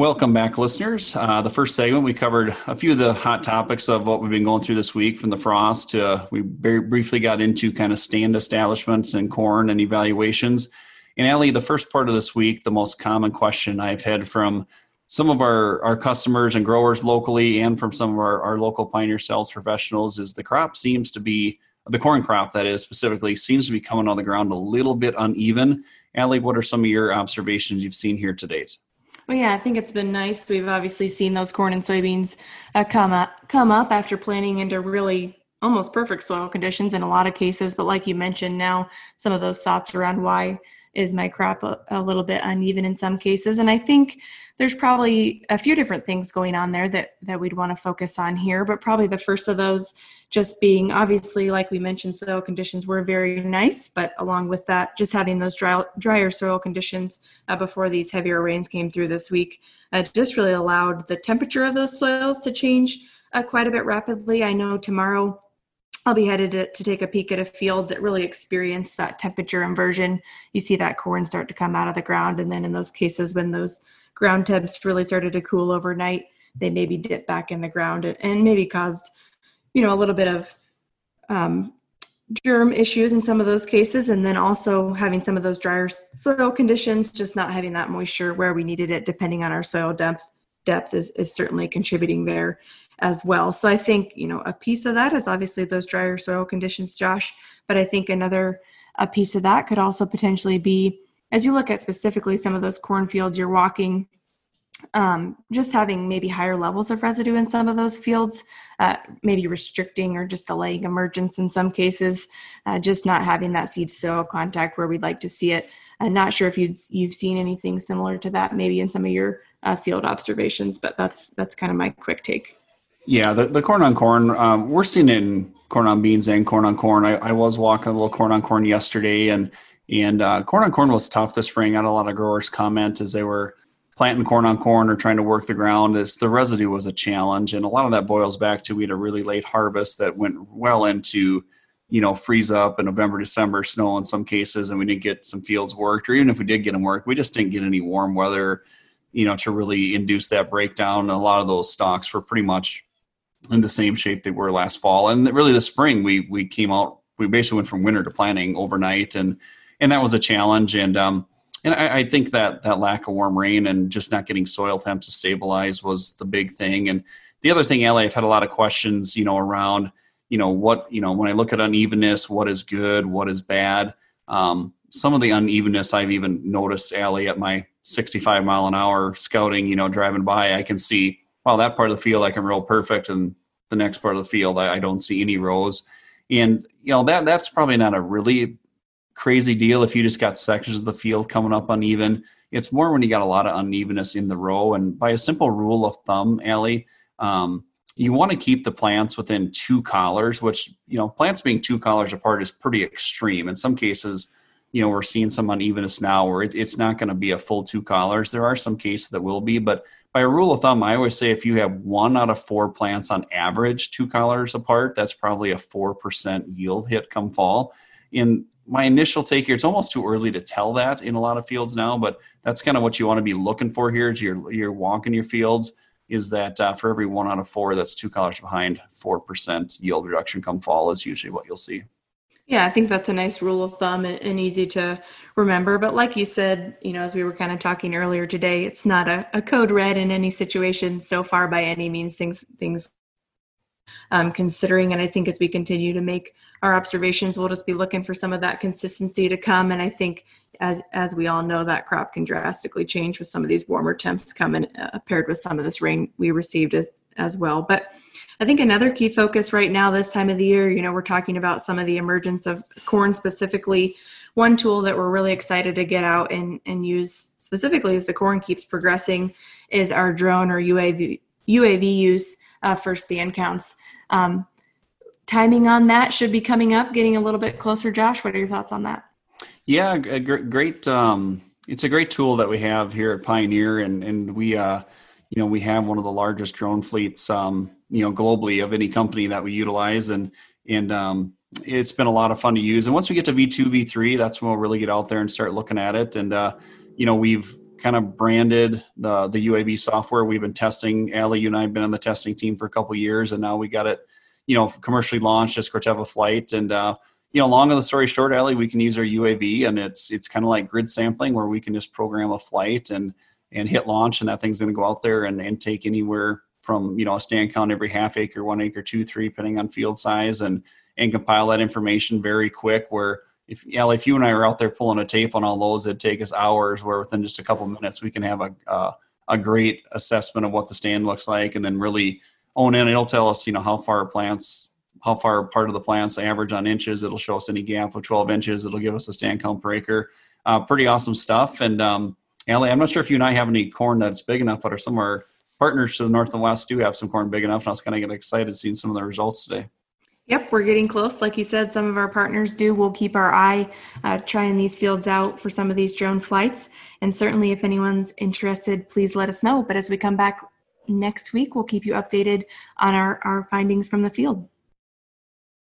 Welcome back, listeners. Uh, the first segment, we covered a few of the hot topics of what we've been going through this week from the frost to uh, we very briefly got into kind of stand establishments and corn and evaluations. And Allie, the first part of this week, the most common question I've had from some of our, our customers and growers locally and from some of our, our local pioneer sales professionals is the crop seems to be the corn crop that is specifically seems to be coming on the ground a little bit uneven. Allie, what are some of your observations you've seen here to date? Well, yeah, I think it's been nice. We've obviously seen those corn and soybeans uh, come up come up after planting into really almost perfect soil conditions in a lot of cases. But like you mentioned, now some of those thoughts around why is my crop a, a, little bit uneven in some cases. And i think there's probably a few different things going on there that that we'd want to focus on here but probably the first of those just being obviously like we mentioned soil conditions were very nice but along with that just having those dry, drier soil conditions uh, before these heavier rains came through this week uh, just really allowed the temperature of those soils to change uh, quite a bit rapidly. I know tomorrow I'll be headed to, to, take a peek at a field that really experienced that temperature inversion. You see that corn start to come out of the ground, and then in those cases when those ground temps really started to cool overnight, they maybe dip back in the ground and maybe caused, you know, a little bit of um, germ issues in some of those cases, and then also having some of those drier soil conditions, just not having that moisture where we needed it, depending on our soil depth depth is, is certainly contributing there as well. So I think, you know, a piece of that is obviously those drier soil conditions, Josh, but I think another a piece of that could also potentially be as you look at specifically some of those cornfields you're walking um, just having maybe higher levels of residue in some of those fields, uh, maybe restricting or just delaying emergence in some cases, uh, just not having that seed soil contact where we'd like to see it. I'm not sure if you've you've seen anything similar to that maybe in some of your uh, field observations, but that's that's kind of my quick take. Yeah, the, the corn on corn, um, we're seeing in corn on beans and corn on corn. I, I was walking a little corn on corn yesterday, and and uh, corn on corn was tough this spring. I had a lot of growers comment as they were planting corn on corn or trying to work the ground. As the residue was a challenge, and a lot of that boils back to we had a really late harvest that went well into you know freeze up in November, December, snow in some cases, and we didn't get some fields worked. Or even if we did get them worked, we just didn't get any warm weather, you know, to really induce that breakdown. And a lot of those stalks were pretty much in the same shape they were last fall. And really, the spring we we came out. We basically went from winter to planting overnight, and and that was a challenge. And um, and I, I, think that that lack of warm rain and just not getting soil temps to stabilize was the big thing. And the other thing, Allie, I've had a lot of questions, you know, around you know what you know when I look at unevenness, what is good, what is bad. Um, some of the unevenness I've even noticed, Allie, at my 65 mile an hour scouting, you know, driving by, I can see wow, that part of the field I can roll perfect, and the next part of the field I, I don't see any rows. And you know that that's probably not a really crazy deal if you just got sections of the field coming up uneven. It's more when you got a lot of unevenness in the row. And by a simple rule of thumb, Allie, um, you want to keep the plants within two collars, which you know plants being two collars apart is pretty extreme. In some cases, you know we're seeing some unevenness now where it, it's not going to be a full two collars. There are some cases that will be, but by a rule of thumb, I always say if you have one out of four plants on average two collars apart, that's probably a 4% yield hit come fall. In my initial take here, it's almost too early to tell that in a lot of fields now, but that's kind of what you want to be looking for here as you're, you're walking your fields is that uh, for every one out of four that's two collars behind, 4% yield reduction come fall is usually what you'll see. Yeah, I think that's a nice rule of thumb and, easy to remember. But like you said, you know, as we were kind of talking earlier today, it's not a, a code red in any situation so far by any means. Things things um, considering, and I think as we continue to make our observations, we'll just be looking for some of that consistency to come. And I think, as as we all know, that crop can drastically change with some of these warmer temps coming uh, paired with some of this rain we received as as well. But I think another key focus right now, this time of the year, you know, we're talking about some of the emergence of corn specifically. One tool that we're really excited to get out and, and use specifically as the corn keeps progressing is our drone or UAV, UAV use uh, for stand counts. Um, timing on that should be coming up, getting a little bit closer. Josh, what are your thoughts on that? Yeah, great. great um, it's a great tool that we have here at Pioneer, and and we, uh, you know, we have one of the largest drone fleets um, you know globally of any company that we utilize and and um, it's been a lot of fun to use and once we get to v2 v3 that's when we'll really get out there and start looking at it and uh, you know we've kind of branded the the UAV software. We've been testing. Allie, you and I have been on the testing team for a couple years, and now we got it, you know, commercially launched as Corteva Flight. And uh, you know, long of the story short, Allie, we can use our UAV, and it's it's kind of like grid sampling where we can just program a flight and and hit launch, and that thing's going to go out there and, and take anywhere from you know a stand count every half acre, one acre, two, three, depending on field size, and and compile that information very quick. Where if yeah, if you and I are out there pulling a tape on all those, it'd take us hours. Where within just a couple minutes, we can have a uh, a great assessment of what the stand looks like, and then really own in. It'll tell us you know how far plants how far part of the plants average on inches. It'll show us any gap of 12 inches. It'll give us a stand count per acre. Uh, pretty awesome stuff. And um, Allie, I'm not sure if you and I have any corn that's big enough, but are some of our partners to the north and west do have some corn big enough. And I was kind of getting excited seeing some of the results today. Yep, we're getting close. Like you said, some of our partners do. We'll keep our eye uh, trying these fields out for some of these drone flights. And certainly, if anyone's interested, please let us know. But as we come back next week, we'll keep you updated on our, our findings from the field.